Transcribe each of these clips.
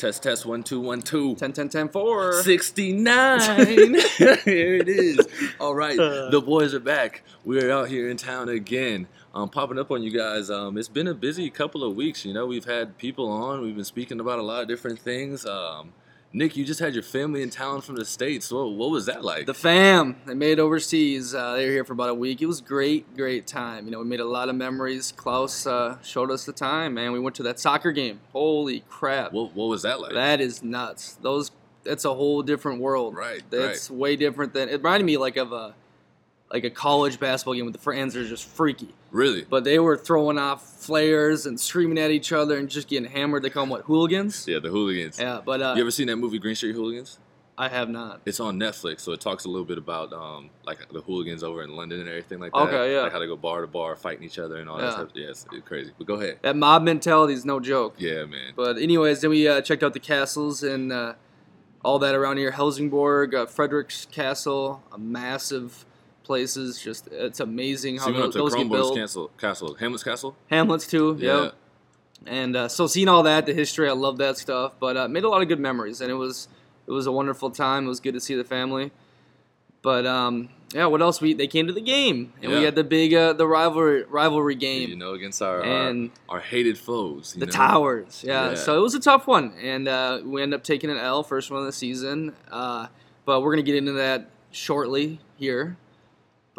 Test, test, one, two, one, two. 10 10 10 4. 69. here it is. All right. The boys are back. We're out here in town again. Um, popping up on you guys. Um, it's been a busy couple of weeks. You know, we've had people on. We've been speaking about a lot of different things. Um, Nick, you just had your family in town from the States. What, what was that like? The fam, they made it overseas. Uh, they were here for about a week. It was great, great time. You know, we made a lot of memories. Klaus uh, showed us the time, man. We went to that soccer game. Holy crap. what, what was that like? That is nuts. Those, that's a whole different world. Right, That's way different than, it reminded me like of a, like a college basketball game with the fans are just freaky. really? But they were throwing off flares and screaming at each other and just getting hammered. They call them what, hooligans? Yeah, the hooligans. Yeah, but uh, You ever seen that movie Green Street Hooligans? I have not. It's on Netflix, so it talks a little bit about um, like the hooligans over in London and everything like that. Okay, yeah. Like how they go bar to bar, fighting each other and all that Yeah. stuff. Yeah, it's, it's crazy. But go ahead. That mob mentality is no joke. Yeah, man. But anyways, then we uh, checked out the castles and uh, all that around here. Helsingborg, uh, Frederick's Castle, a massive places. Just it's amazing how So we those, those get built. Castle, Castle, Hamlet's Castle. Hamlets too. Yeah. Yep. And uh, so seeing all that, the history, I love that stuff. But uh, made a lot of good memories, and it was it was a wonderful time. It was good to see the family. But um, yeah, what else? We they came to the game, and we Yeah. had the big uh, the rivalry rivalry game. You know, against our And- our, our hated foes. you The know? towers, yeah. Yeah. So it was a tough one, and uh, we ended up taking an L, first one of the season. Uh, but we're gonna get into that shortly here.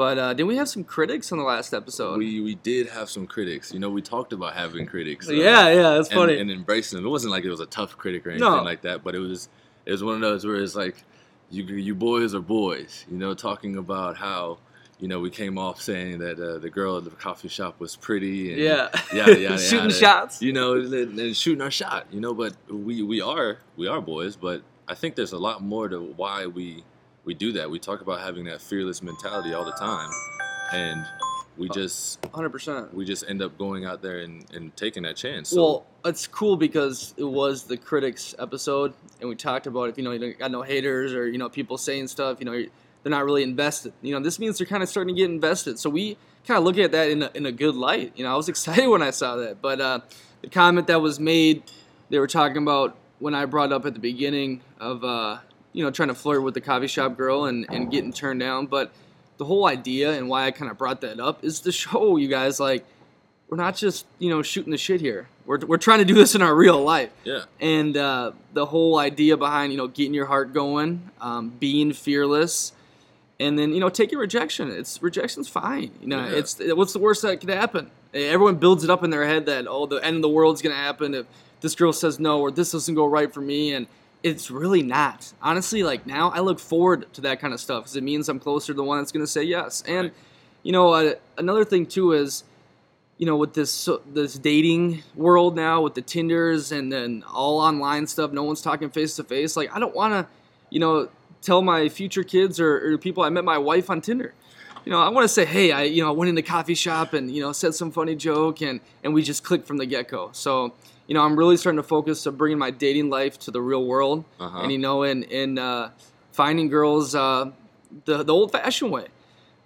But uh, didn't we have some critics on the last episode? We we did have some critics. You know, we talked about having critics. uh, yeah, yeah, that's and, funny. and embracing them. It wasn't like it was a tough critic or anything No. like that, but it was it was one of those where it's like you you boys are boys. You know, talking about how. You know, we came off saying that uh, the girl at the coffee shop was pretty, and yeah, yada, yada, shooting yada. shots. you know, and, and shooting our shot, you know. But we we are we are boys, but I think there's a lot more to why we we do that. We talk about having that fearless mentality all the time, and we just Hundred percent. we just end up going out there and, and taking that chance. So, Well, it's cool because it was the critics episode, and we talked about if you know you got no haters or you know people saying stuff, you know they're not really invested. You know this means they're kind of starting to get invested. So we kind of look at that in a, in a good light. You know I was excited when I saw that, but uh, the comment that was made, they were talking about when I brought up at the beginning of uh, you know trying to flirt with the coffee shop girl and and getting turned down, but the whole idea and why I kind of brought that up is to show you guys like we're not just you know shooting the shit here. We're, we're trying to do this in our real life, yeah, and uh, the whole idea behind you know getting your heart going, um, being fearless, and then you know taking rejection. It's rejection's fine. You know, Yeah. it's what's the worst that could happen. Everyone builds it up in their head that oh the end of the world's gonna happen if this girl says no or this doesn't go right for me and. It's really not. Honestly, like now, I look forward to that kind of stuff because it means I'm closer to the one that's going to say yes. And Right. you know, uh, another thing too is, you know, with this so, this dating world now, with the Tinders and then all online stuff, no one's talking face to face. Like, I don't want to, you know, tell my future kids or, or people I met my wife on Tinder. You know, I want to say, hey, I you know went in the coffee shop and you know said some funny joke and and we just clicked from the get go. So. You know, I'm really starting to focus on bringing my dating life to the real world, Uh-huh. and you know, in in uh, finding girls uh, the the old fashioned way.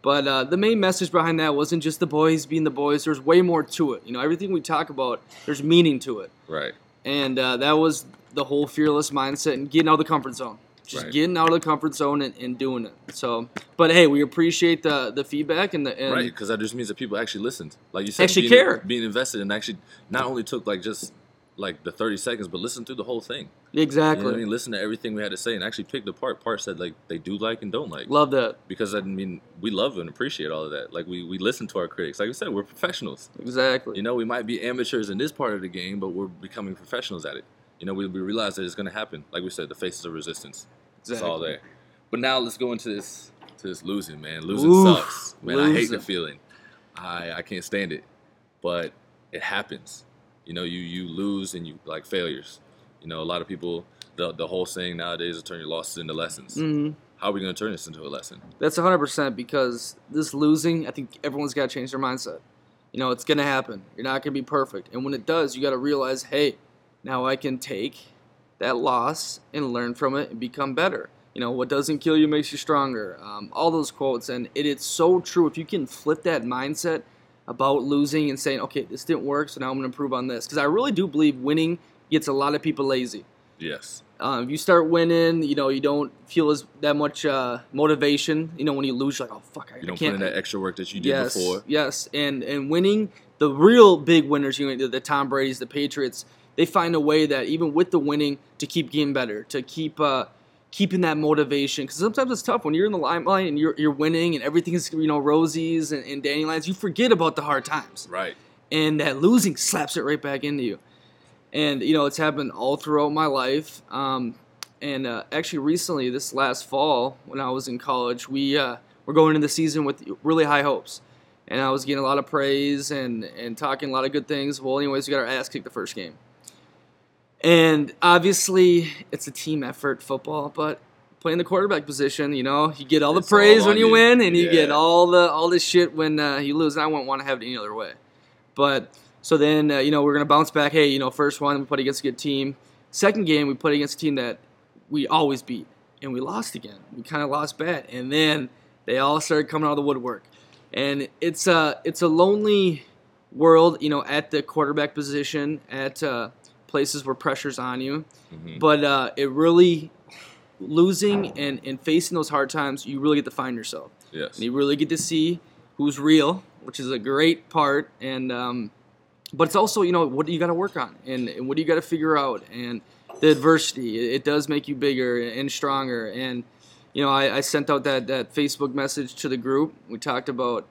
But uh, the main message behind that wasn't just the boys being the boys. There's way more to it. You know, everything we talk about, there's meaning to it. right. And uh, that was the whole fearless mindset and getting out of the comfort zone. Just Right. getting out of the comfort zone and, and doing it. So, but hey, we appreciate the the feedback and the and right, because that just means that people actually listened. Like you said, Actually being, care. being invested, and actually not only took like just like the thirty seconds, but listened through the whole thing. You exactly know what I mean? Listen to everything we had to say, and actually picked apart parts that like they do like and don't like. love that Because I mean, we love and appreciate all of that. Like we we listen to our critics. Like I said, we're professionals. exactly. You know, we might be amateurs in this part of the game, but we're becoming professionals at it. You know, we, we realize that it's going to happen. Like we said, the faces of resistance. It's all there. But now let's go into this to this losing, man. Losing Oof, sucks. Man, I hate the feeling. I I can't stand it. But it happens. You know, you you lose and you like failures. You know, a lot of people the the whole saying nowadays is turn your losses into lessons. hmm How are we going to turn this into a lesson? That's 100% because this losing, I think everyone's got to change their mindset. You know, it's going to happen. You're not going to be perfect. And when it does, you got to realize, hey, now I can take that loss and learn from it and become better. You know, what doesn't kill you makes you stronger. Um, all those quotes. And it is so true. If you can flip that mindset about losing and saying, okay, this didn't work, so now I'm going to improve on this. Because I really do believe winning gets a lot of people lazy. Yes. Um, if you start winning, you know you don't feel as that much uh, motivation. You know when you lose, you're like, oh fuck, I, You don't I can't. put in that extra work that you did yes, before. yes, and and winning the real big winners, you know, the Tom Brady's, the Patriots, they find a way that even with the winning, to keep getting better, to keep uh, keeping that motivation. Because sometimes it's tough when you're in the limelight and you're you're winning and everything's you know rosies and, and dandelions. You forget about the hard times Right. and that losing slaps it right back into you. And you know, it's happened all throughout my life. Um, and uh, actually, recently, this last fall, when I was in college, we uh, were going into the season with really high hopes, and I was getting a lot of praise and and talking a lot of good things. Well, anyways, we got our ass kicked the first game, and obviously, it's a team effort, football, but. Playing the quarterback position, you know, you get all the It's praise on when you you. win, and you get all the all this shit when uh, you lose. And I wouldn't want to have it any other way. But so then, uh, you know, we're going to bounce back. Hey, you know, first one, we played against a good team. Second game, we played against a team that we always beat, and we lost again. We kind of lost bad. And then they all started coming out of the woodwork. And it's a, it's a lonely world, you know, at the quarterback position, at uh, places where pressure's on you. Mhm. But uh, it really, losing and, and facing those hard times, you really get to find yourself Yes. and you really get to see who's real, which is a great part. And um, but it's also you know what do you got to work on and, and what do you got to figure out and the adversity it, it does make you bigger and stronger and you know I, I sent out that that Facebook message to the group we talked about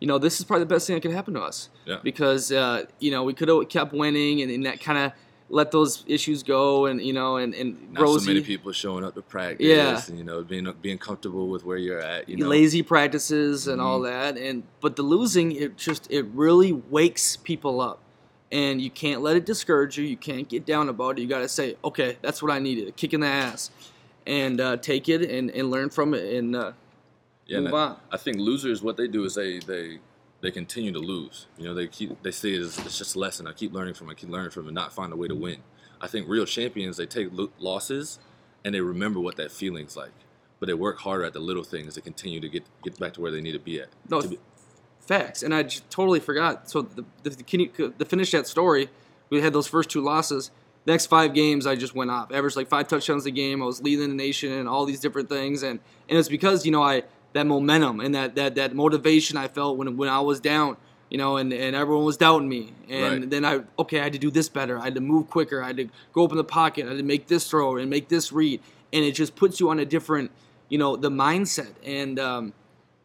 you know this is probably the best thing that could happen to us Yeah. because uh, you know we could have kept winning and, and that kind of let those issues go and you know and and Not Rosie so many people showing up to practice. Yeah. And, you know, being being comfortable with where you're at. You know. lazy practices and all that and but the losing it just it really wakes people up and you can't let it discourage you you can't get down about it you got to say okay that's what i needed a kick in the ass and uh, take it and, and learn from it and uh, Yeah, move and I- on I think losers, what they do is they they they continue to lose. You know, they keep they see it as it's just a lesson. I keep learning from it, keep learning from it, and not find a way to mm-hmm. win. I think real champions they take lo- losses and they remember what that feeling's like, but they work harder at the little things to continue to get get back to where they need to be at. no be- facts and i totally forgot so the, the, the, can you- to finish that story we had those first two losses next five games i just went off averaged like five touchdowns a game i was leading the nation and all these different things and and it's because you know i that momentum and that that, that motivation i felt when, when i was down you know and, and everyone was doubting me and Right. then i okay i had to do this better i had to move quicker i had to go up in the pocket i had to make this throw and make this read and it just puts you on a different you know the mindset and um,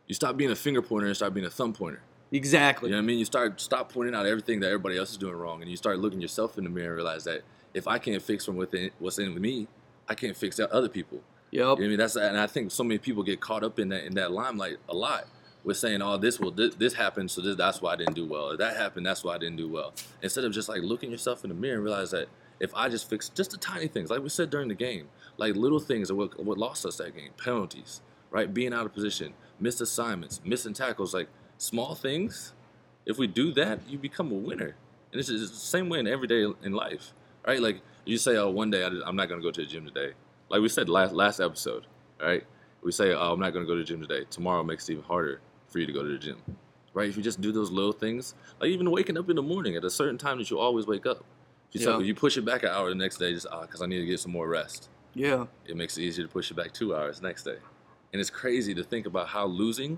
you stop being a finger pointer and start being a thumb pointer. exactly You know what I mean? You start stop pointing out everything that everybody else is doing wrong, and you start looking yourself in the mirror and realize that if I can't fix from within what's in with me, I can't fix out other people. Yep You know I mean, that's and I think so many people get caught up in that in that limelight a lot with saying, "Oh, this will this, this happened, so this, that's why I didn't do well, or that happened, that's why I didn't do well." Instead of just like looking yourself in the mirror and realize that if I just fix just the tiny things, like we said during the game, like little things are what, what lost us that game, penalties, right, being out of position, missed assignments, missing tackles, like small things. If we do that, you become a winner, and it's, it's the same way in every day in life, right? Like you say, "Oh, one day I, I'm not going to go to the gym today." Like we said last last episode, right? We say, "Oh, I'm not going to go to the gym today." Tomorrow makes it even harder for you to go to the gym, right? If you just do those little things, like even waking up in the morning at a certain time that you always wake up. If you, Yeah. you push it back an hour the next day, just ah, because I need to get some more rest. yeah It makes it easier to push it back two hours next day, and it's crazy to think about how losing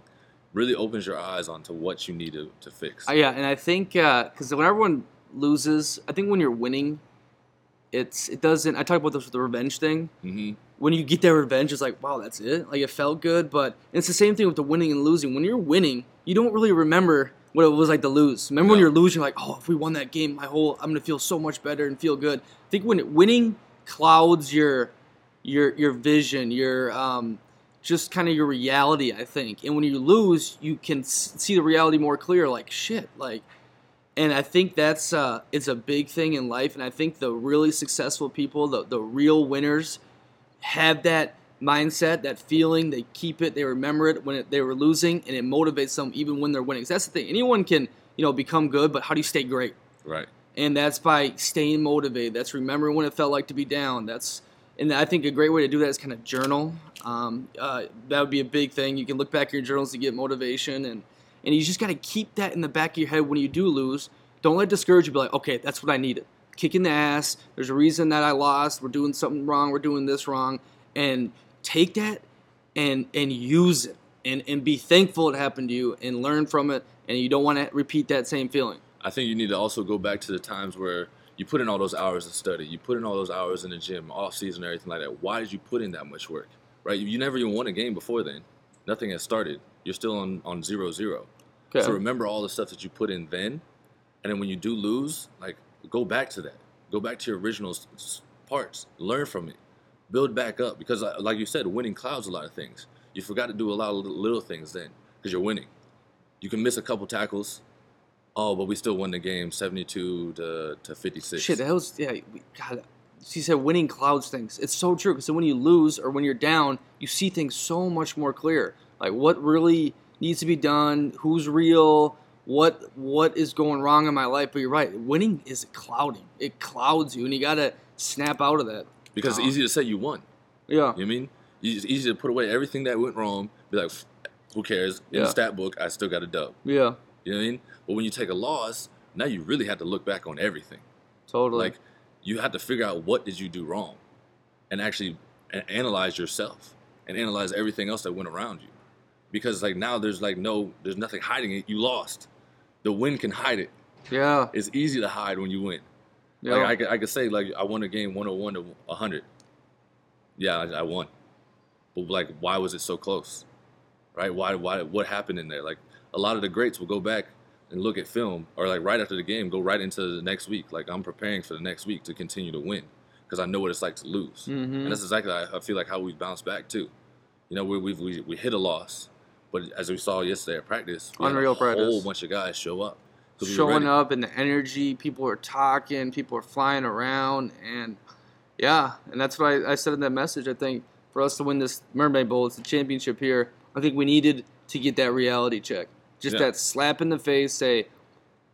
really opens your eyes onto what you need to, to fix. Uh, yeah, and I think because when everyone loses, I think when you're winning, it's it doesn't. I talk about this with the revenge thing. hmm When you get that revenge, it's like wow, that's it. Like it felt good, but it's the same thing with the winning and losing. When you're winning, you don't really remember what it was like to lose. Remember when you're losing, like oh, if we won that game, my whole I'm gonna feel so much better and feel good. I think when winning clouds your your your vision, your um, just kind of your reality. I think, and when you lose, you can s- see the reality more clear. Like shit, like, and I think that's uh, it's a big thing in life. And I think the really successful people, the the real winners, have that mindset, that feeling. They keep it. They remember it when it, they were losing, and it motivates them even when they're winning. 'Cause that's the thing. Anyone can you know become good, but how do you stay great? Right. and that's by staying motivated. That's remembering when it felt like to be down. That's and I think a great way to do that is kind of journal. Um, uh, that would be a big thing. You can look back at your journals to get motivation, and and you just got to keep that in the back of your head when you do lose. Don't let it discourage you. Be like, okay, that's what I needed. kicking the ass. There's a reason that I lost. We're doing something wrong. We're doing this wrong, and take that and and use it and and be thankful it happened to you and learn from it. And you don't want to repeat that same feeling. I think you need to also go back to the times where you put in all those hours of study, you put in all those hours in the gym, off season, everything like that. Why did you put in that much work? Right? You never even won a game before then. Nothing has started. You're still on on zero zero. Okay. So remember all the stuff that you put in then, and then when you do lose, like go back to that. Go back to your original parts. Learn from it. Build back up because, uh, like you said, winning clouds a lot of things. You forgot to do a lot of little- little things then because you're winning. You can miss a couple tackles. Oh, but we still won the game, seventy-two to, to fifty-six. Shit, that was yeah. we- God, she said winning clouds things. It's so true because when you lose or when you're down, you see things so much more clear. Like what really needs to be done, who's real, what what is going wrong in my life. But you're right, winning is clouding. It clouds you, and you gotta snap out of that. because it's easy to say you won. Yeah, You know what I mean? It's easy to put away everything that went wrong. Be like, who cares? In Yeah. the stat book, I still got a dub. yeah, You know what I mean? But when you take a loss, now you really have to look back on everything. totally. Like you have to figure out what did you do wrong, and actually analyze yourself and analyze everything else that went around you. Because like now there's like no, there's nothing hiding it. You lost. The win can hide it. yeah, It's easy to hide when you win. yeah. Like I could, I could say like I won a game 101 to 100. Yeah, I, I won. But like, why was it so close? Right? Why? Why? What happened in there? Like a lot of the greats will go back and look at film, or like right after the game, go right into the next week. Like I'm preparing for the next week to continue to win because I know what it's like to lose. Mhm. And that's exactly I, I feel like how we bounce back too. You know, we we we, we hit a loss, but as we saw yesterday at practice, Unreal a practice. whole bunch of guys show up. we showing up and the energy. People are talking. People are flying around, and yeah, and that's what I, I said in that message. I think for us to win this Mermaid Bowl, it's the championship here. I think we needed to get that reality check, just Yeah. that slap in the face. Say,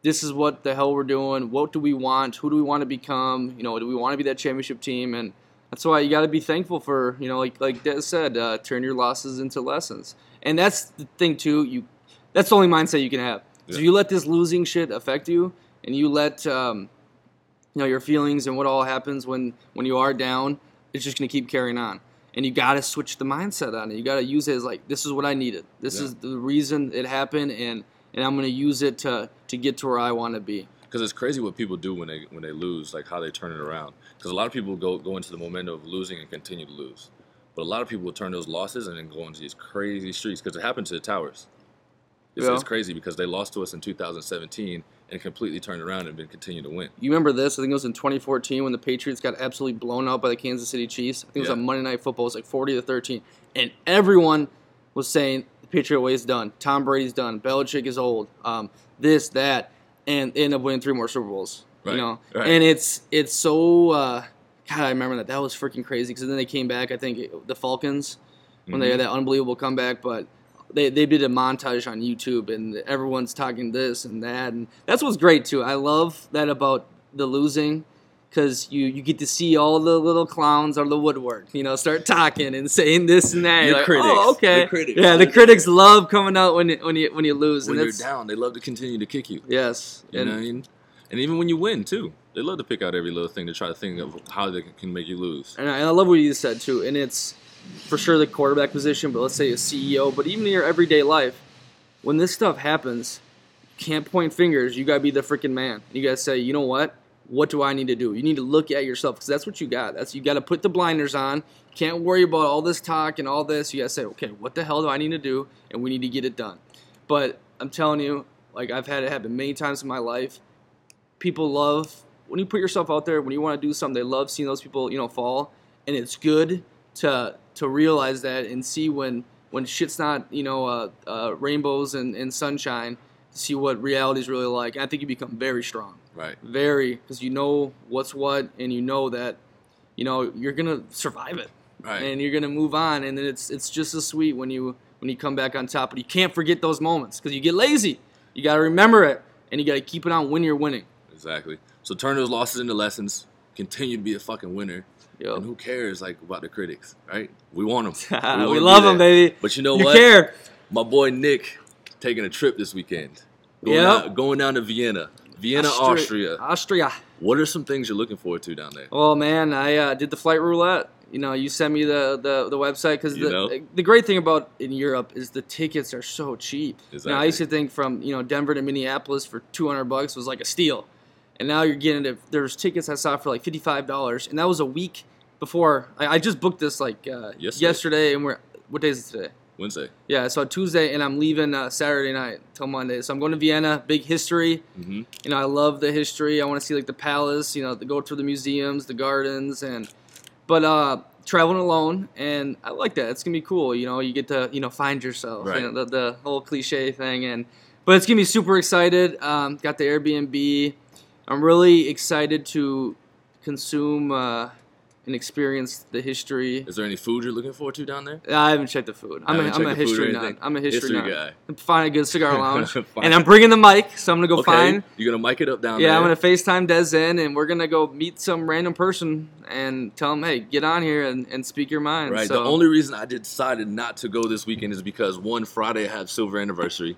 this is what the hell we're doing. What do we want? Who do we want to become? You know, do we want to be that championship team? And that's why you got to be thankful for you know, like like Des said, uh, turn your losses into lessons. And that's the thing too. You, that's the only mindset you can have. So Yeah. you let this losing shit affect you, and you let um, you know your feelings and what all happens when when you are down. It's just gonna keep carrying on, and you gotta switch the mindset on it. You gotta use it as like this is what I needed. This Yeah. is the reason it happened, and and I'm gonna use it to to get to where I want to be. because it's crazy what people do when they when they lose, like how they turn it around. Because a lot of people go go into the momentum of losing and continue to lose, but a lot of people will turn those losses and then go into these crazy streaks. Because it happened to the Towers. It's, Yeah. it's crazy because they lost to us in 2017 and completely turned around and been continue to win. You remember this? I think it was in 2014 when the Patriots got absolutely blown out by the Kansas City Chiefs. I think it was Yeah. on Monday Night Football. It was like 40 to 13, and everyone was saying the Patriot way is done. Tom Brady's done. Belichick is old. Um, this, that, and they end up winning three more Super Bowls. Right, You know, right. and it's it's so. Uh, God, I remember that. That was freaking crazy because then they came back. I think the Falcons when they had mm-hmm. that unbelievable comeback, but. They, they did a montage on YouTube and everyone's talking this and that and that's what's great too. I love that about the losing because you, you get to see all the little clowns or the woodwork, you know, start talking and saying this and that. Your like, oh, critics. Oh, okay. Critics. Yeah, the critics love coming out when you, when you when you lose. When you're down, they love to continue to kick you. Yes. You and, know what I mean? And even when you win too, they love to pick out every little thing to try to think of how they can make you lose. and I, love what you said too. And it's for sure the quarterback position, but let's say a CEO, but even in your everyday life, when this stuff happens, you can't point fingers. You gotta be the freaking man. You gotta say, you know what? What do I need to do? You need to look at yourself because that's what you got. That's you got to put the blinders on. Can't worry about all this talk and all this. You gotta say, okay, what the hell do I need to do? And we need to get it done. But I'm telling you, like I've had it happen many times in my life. People love when you put yourself out there. When you want to do something, they love seeing those people, you know, fall. And it's good to to realize that and see when when shit's not, you know, uh, uh, rainbows and, and sunshine. To see what reality is really like. And I think you become very strong, Right. very because you know what's what, and you know that, you know, you're gonna survive it Right. and you're gonna move on and then it's it's just as sweet when you when you come back on top but you can't forget those moments because you get lazy you gotta remember it and you gotta keep it on when you're winning Exactly. So turn those losses into lessons. Continue to be a fucking winner. And who cares like about the critics, right? We want them. we love them baby But you know you what? care My boy Nick taking a trip this weekend. Going, Yep. out, going down to Vienna. Vienna, Austria. Austria. What are some things you're looking forward to down there? Oh man, I uh, did the flight roulette. You know, you sent me the the, the website because You know? the the great thing about in Europe is the tickets are so cheap. You know, I used to think from you know Denver to Minneapolis for two hundred bucks was like a steal, and now you're getting it. There's tickets I saw for like fifty five dollars, and that was a week before. I, I just booked this like uh, Yesterday. yesterday, and we're what day is it today? Wednesday. Yeah, so Tuesday, and I'm leaving uh, Saturday night till Monday. So I'm going to Vienna. Big history. hmm You know, I love the history. I want to see like the palace. You know, to go to the museums, the gardens, and but uh, traveling alone, and I like that. It's gonna be cool. You know, you get to you know find yourself. Right. You know, the, the whole cliche thing, and but it's gonna be super excited. Um, got the Airbnb. I'm really excited to consume uh, and experience the history. Is there any food you're looking forward to down there? I haven't checked the food. I'm a, I'm a checked the food or history nut. I'm a history, History nut. guy. Find a good cigar lounge, and I'm bringing the mic, so I'm gonna go okay. find. You're gonna mic it up down Yeah, there. Yeah, I'm gonna FaceTime Des in, and we're gonna go meet some random person and tell him, hey, get on here and, and speak your mind. Right. So, The only reason I decided not to go this weekend is because one Friday I have silver anniversary,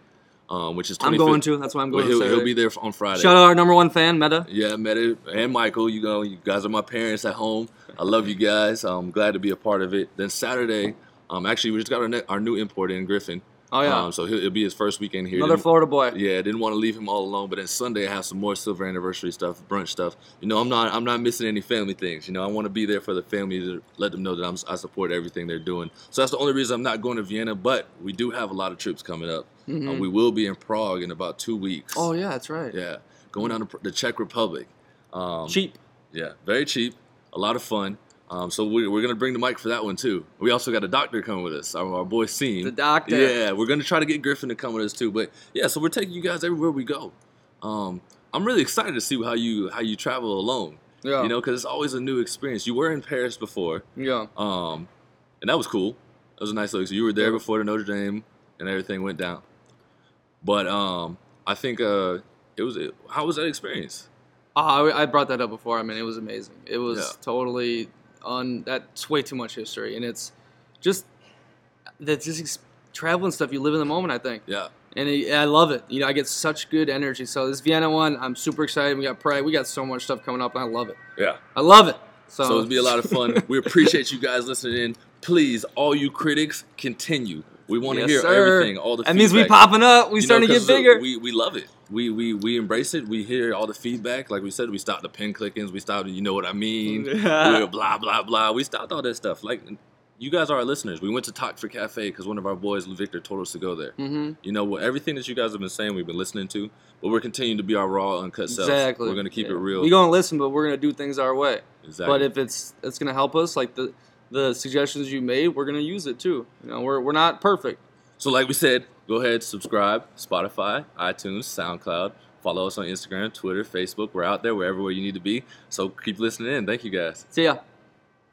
um, which is 25th. I'm going to. That's why I'm Well, going. he'll, Saturday. he'll be there on Friday. Shout out our number one fan, Meta. Yeah, Meta and Michael. You know, you guys are my parents at home. I love you guys. I'm glad to be a part of it. Then Saturday, um, actually we just got our, ne- our new import in Griffin. Oh yeah, Um, so he'll, it'll be his first weekend here. another Didn't- Florida boy. Yeah, didn't want to leave him all alone. But then Sunday I have some more silver anniversary stuff, brunch stuff. You know, I'm not I'm not missing any family things. You know, I want to be there for the family to let them know that I'm I support everything they're doing. So that's the only reason I'm not going to Vienna. But we do have a lot of trips coming up. Mhm. Um, we will be in Prague in about two weeks. Oh yeah, that's right. yeah, going down to the Czech Republic. Um, Cheap. yeah, very cheap, a lot of fun. Um, so we, we're gonna bring the mic for that one too. We also got a doctor coming with us, our, our boy Scene. The doctor. Yeah, we're gonna try to get Griffin to come with us too. But yeah, so we're taking you guys everywhere we go. Um, I'm really excited to see how you how you travel alone. Yeah. You know, because it's always a new experience. You were in Paris before, Yeah. um, and that was cool. That was a nice look. So you were there before the Notre Dame and everything went down. But um, I think uh, it was. How was that experience? Oh, I, I brought that up before. I mean, it was amazing. It was Yeah. totally on. That's way too much history, and it's just that's just ex- traveling stuff. You live in the moment. I think. Yeah. and it, I love it. You know, I get such good energy. So this Vienna one, I'm super excited. We got Prague. We got so much stuff coming up, and I love it. Yeah. I love it. So, So, it'll be a lot of fun. we appreciate you guys listening in. Please, all you critics, continue. We want to Yes, hear sir. everything. All the That means we feedback. popping up. We You know, starting to get bigger. We we love it. We we we embrace it. We hear all the feedback. Like we said, we stopped the pin clickings. We stopped. You know what I mean? We're blah blah blah. We stopped all that stuff. Like you guys are our listeners. We went to Talk for Cafe because one of our boys, Victor, told us to go there. hmm You know what? Everything that you guys have been saying, we've been listening to, but we're continuing to be our raw, uncut selves. Exactly. We're gonna keep Yeah. it real. We gonna listen, but we're gonna do things our way. exactly. But if it's it's gonna help us, like the the suggestions you made, we're gonna use it too. You know, we're we're not perfect. So, like we said, go ahead, subscribe, Spotify, iTunes, SoundCloud. Follow us on Instagram, Twitter, Facebook. We're out there, everywhere you need to be. So keep listening in. Thank you guys. See ya.